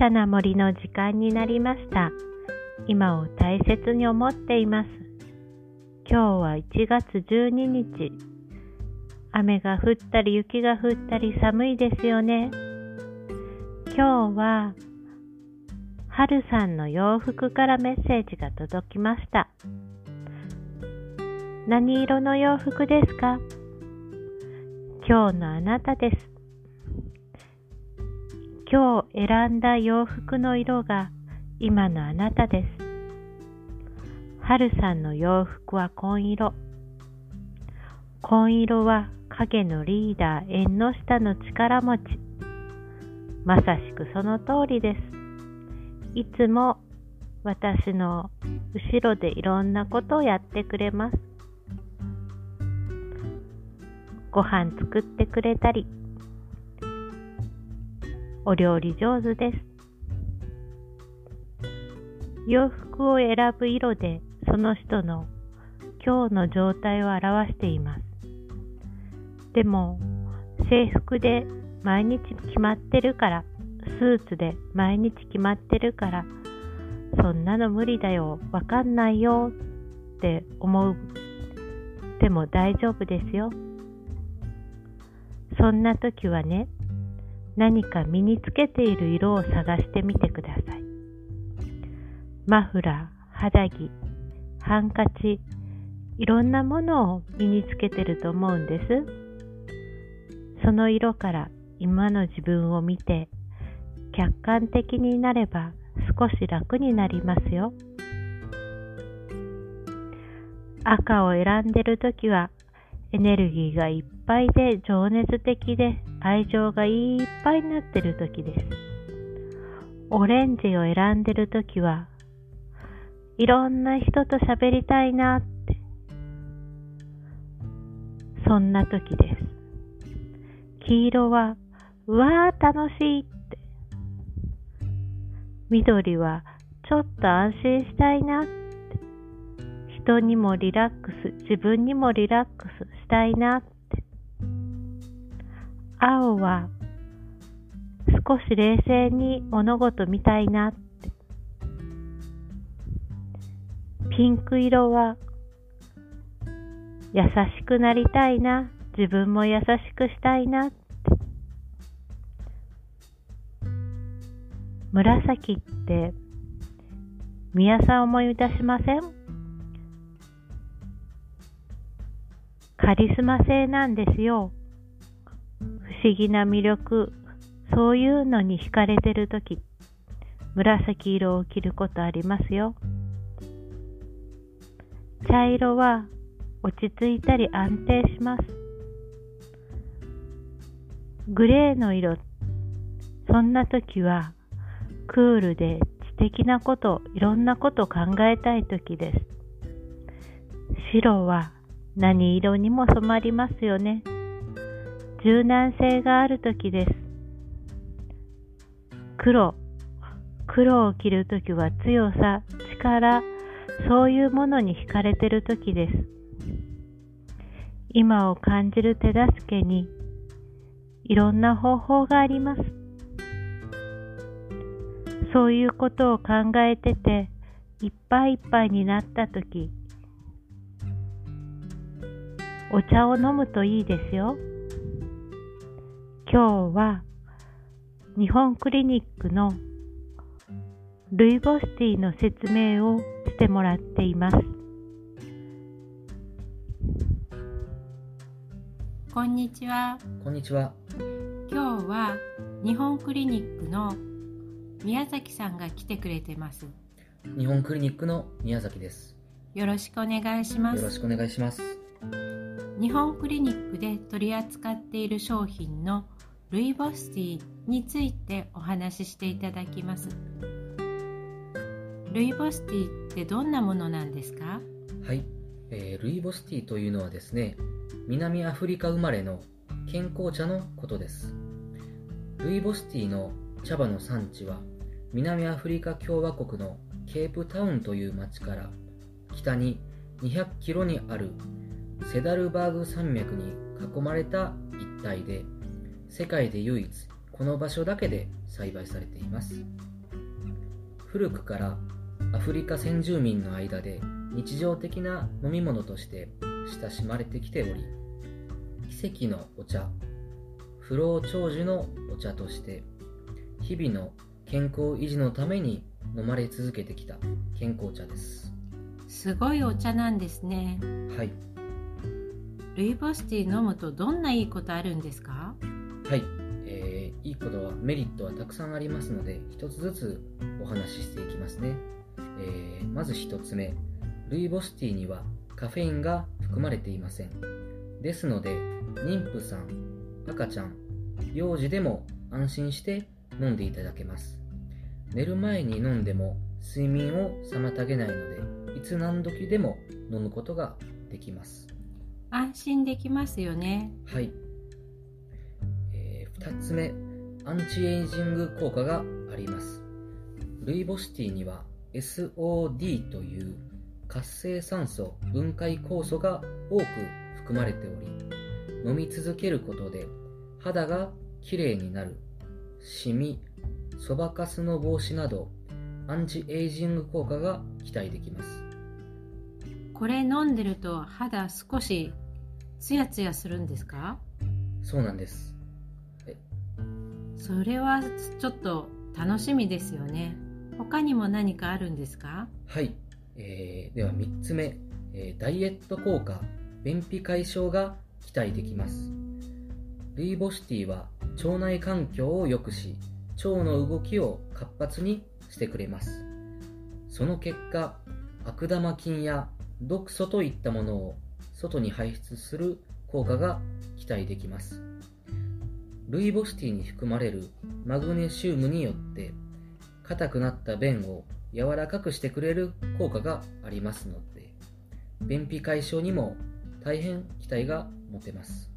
さな森の時間になりました。今を大切に思っています。今日は1月12日。雨が降ったり雪が降ったり寒いですよね。今日は春さんの洋服からメッセージが届きました。何色の洋服ですか？今日のあなたです。今日選んだ洋服の色が今のあなたです。春さんの洋服は紺色。紺色は影のリーダー縁の下の力持ち。まさしくその通りです。いつも私の後ろでいろんなことをやってくれます。ご飯作ってくれたり、お料理上手です。洋服を選ぶ色でその人の今日の状態を表しています。でも制服で毎日決まってるから、スーツで毎日決まってるから、そんなの無理だよ、わかんないよって思う。でも大丈夫ですよ。そんな時はね、何か身につけている色を探してみてください。マフラー、肌着、ハンカチ、いろんなものを身につけてると思うんです。その色から今の自分を見て客観的になれば少し楽になりますよ。赤を選んでるときはエネルギーがいっぱいで情熱的で愛情がいっぱいになってるときです。オレンジを選んでるときはいろんな人と喋りたいなってそんなときです。黄色はうわー楽しいって。緑はちょっと安心したいなって。人にもリラックス、自分にもリラックスたいなって。青は少し冷静に物事見たいなって。ピンク色は優しくなりたいな、自分も優しくしたいなって。紫って宮さん思い出しません？カリスマ性なんですよ。不思議な魅力、そういうのに惹かれてるとき、紫色を着ることありますよ。茶色は落ち着いたり安定します。グレーの色、そんな時はクールで知的なこと、いろんなこと考えたい時です。白は何色にも染まりますよね。柔軟性がある時です。黒、黒を着るときは強さ、力、そういうものに惹かれてる時です。今を感じる手助けにいろんな方法があります。そういうことを考えてていっぱいいっぱいになった時お茶を飲むといいですよ。今日は日本クリニックのルイボスティーの説明をしてもらっています。こんにちは。こんにちは。今日は日本クリニックの宮崎さんが来てくれてます。日本クリニックの宮崎です。よろしくお願いします。よろしくお願いします。日本クリニックで取り扱っている商品のルイボスティーについてお話ししていただきます。ルイボスティーってどんなものなんですか？はい、えールイボスティーというのはですね、南アフリカ生まれの健康茶のことです。ルイボスティーの茶葉の産地は南アフリカ共和国のケープタウンという町から北に200キロにあるセダルバーグ山脈に囲まれた一帯で世界で唯一この場所だけで栽培されています。古くからアフリカ先住民の間で日常的な飲み物として親しまれてきており奇跡のお茶不老長寿のお茶として日々の健康維持のために飲まれ続けてきた健康茶です。すごいお茶なんですね。はいルイボスティー飲むとどんないいことあるんですか？はい、えーいいことはメリットはたくさんありますので一つずつお話ししていきますね、えーまず一つ目。ルイボスティーにはカフェインが含まれていません。ですので妊婦さん赤ちゃん幼児でも安心して飲んでいただけます。寝る前に飲んでも睡眠を妨げないのでいつ何時でも飲むことができます。安心できますよね。はい、え2つ目アンチエイジング効果があります。ルイボスティーには SOD という活性酸素分解酵素が多く含まれており飲み続けることで肌がきれいになる。シミそばかすの防止などアンチエイジング効果が期待できます。これ飲んでると肌少しツヤツヤするんですか？そうなんです。それはちょっと楽しみですよね。他にも何かあるんですか？はい、えーでは3つ目、えーダイエット効果便秘解消が期待できます。ルイボスティーは腸内環境を良くし腸の動きを活発にしてくれます。その結果悪玉菌や毒素といったものを外に排出する効果が期待できます。ルイボスティーに含まれるマグネシウムによって硬くなった便を柔らかくしてくれる効果がありますので便秘解消にも大変期待が持てます。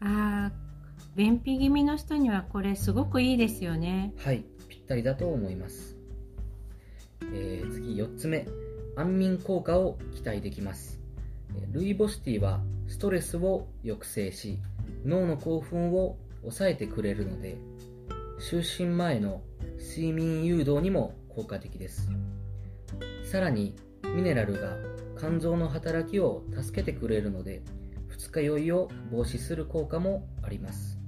あー便秘気味の人にはこれすごくいいですよね。はいぴったりだと思います、えー次4つ目安眠効果を期待できます。えールイボスティーはストレスを抑制し脳の興奮を抑えてくれるので就寝前の睡眠誘導にも効果的です。さらにミネラルが肝臓の働きを助けてくれるので二日酔いを防止する効果もあります。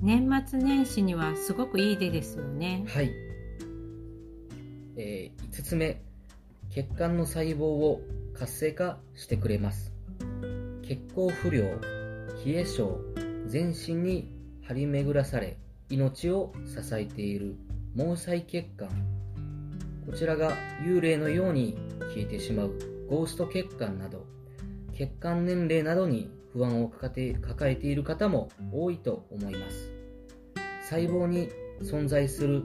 年末年始にはすごくいい手ですよね。はい、え5つ目血管の細胞を活性化してくれます。血行不良冷え性全身に張り巡らされ命を支えている毛細血管。こちらが幽霊のように消えてしまう。ゴースト血管など。血管年齢などに不安を抱えている方も多いと思います。細胞に存在する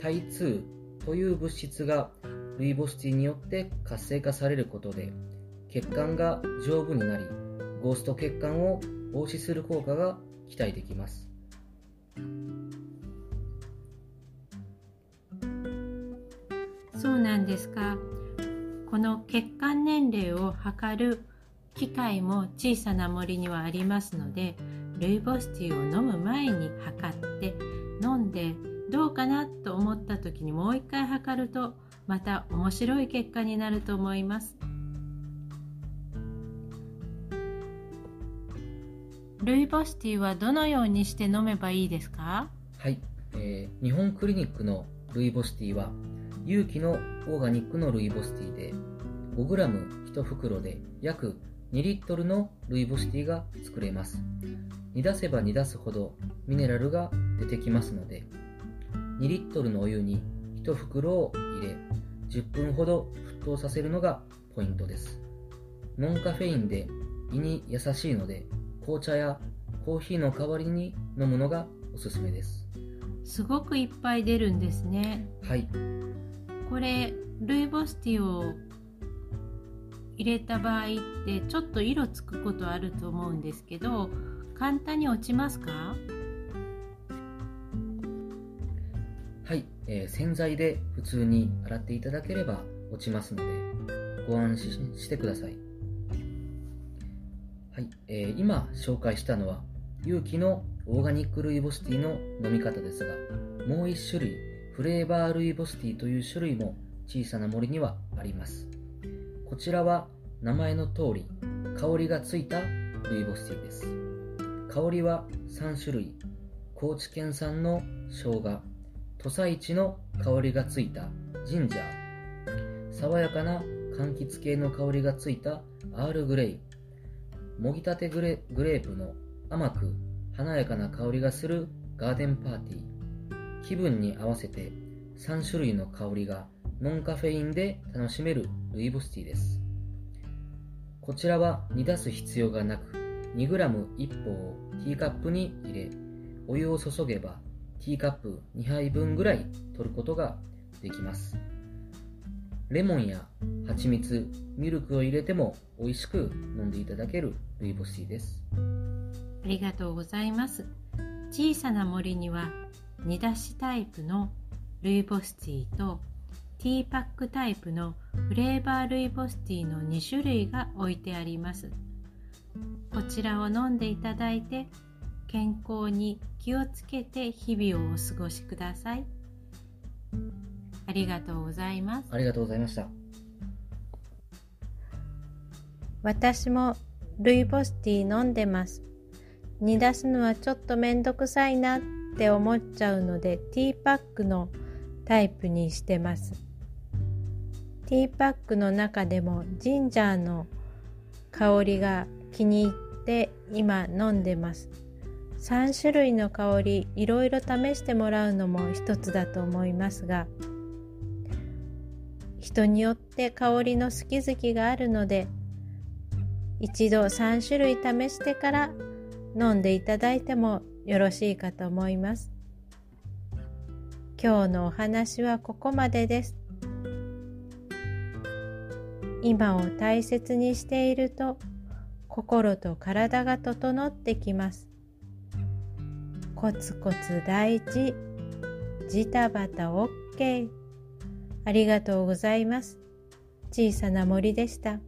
体2という物質がルイボスティーによって活性化されることで血管が丈夫になりゴースト血管を防止する効果が期待できます。そうなんですか。この血管年齢を測る機械も小さな森にはありますのでルイボスティーを飲む前に測って飲んでどうかなと思った時にもう一回測るとまた面白い結果になると思います。ルイボスティーはどのようにして飲めばいいですか？はい、えー日本クリニックのルイボスティーは有機のオーガニックのルイボスティーで 5g1 袋で約2リットルのルイボスティーが作れます。煮出せば煮出すほどミネラルが出てきますので2リットルのお湯に1袋を入れ10分ほど沸騰させるのがポイントです。ノンカフェインで胃に優しいので紅茶やコーヒーの代わりに飲むのがおすすめです。すごくいっぱい出るんですね。はい。これルイボスティーを入れた場合ってちょっと色つくことあると思うんですけど簡単に落ちますか？はい、えー洗剤で普通に洗っていただければ落ちますのでご安心してくださいはい、えー今紹介したのは有機のオーガニックルイボスティーの飲み方ですがもう一種類フレーバールイボスティーという種類も小さな森にはあります。こちらは名前の通り香りがついたルイボスティーです。香りは3種類、高知県産の生姜、土佐市の香りがついたジンジャー、爽やかな柑橘系の香りがついたアールグレイ、もぎたてグレグレープの甘く華やかな香りがするガーデンパーティー、気分に合わせて3種類の香りがノンカフェインで楽しめるルイボスティーです。こちらは煮出す必要がなく、2g1 本をティーカップに入れ、お湯を注げばティーカップ2杯分ぐらい取ることができます。レモンや蜂蜜、ミルクを入れても美味しく飲んでいただけるルイボスティーです。ありがとうございます。小さな森には煮出しタイプのルイボスティーとティーパックタイプのフレーバールイボスティーの2種類が置いてあります。こちらを飲んでいただいて健康に気をつけて日々をお過ごしください。ありがとうございます。ありがとうございました。私もルイボスティー飲んでます。煮出すのはちょっとめんどくさいなって思っちゃうのでティーパックのタイプにしてます。ティーパックの中でもジンジャーの香りが気に入って今飲んでます。3種類の香りいろいろ試してもらうのも一つだと思いますが人によって香りの好き好きがあるので一度3種類試してから飲んでいただいてもよろしいかと思います。今日のお話はここまでです。今を大切にしていると心と体が整ってきます。コツコツ大事、ジタバタオッケー。ありがとうございます。小さな森でした。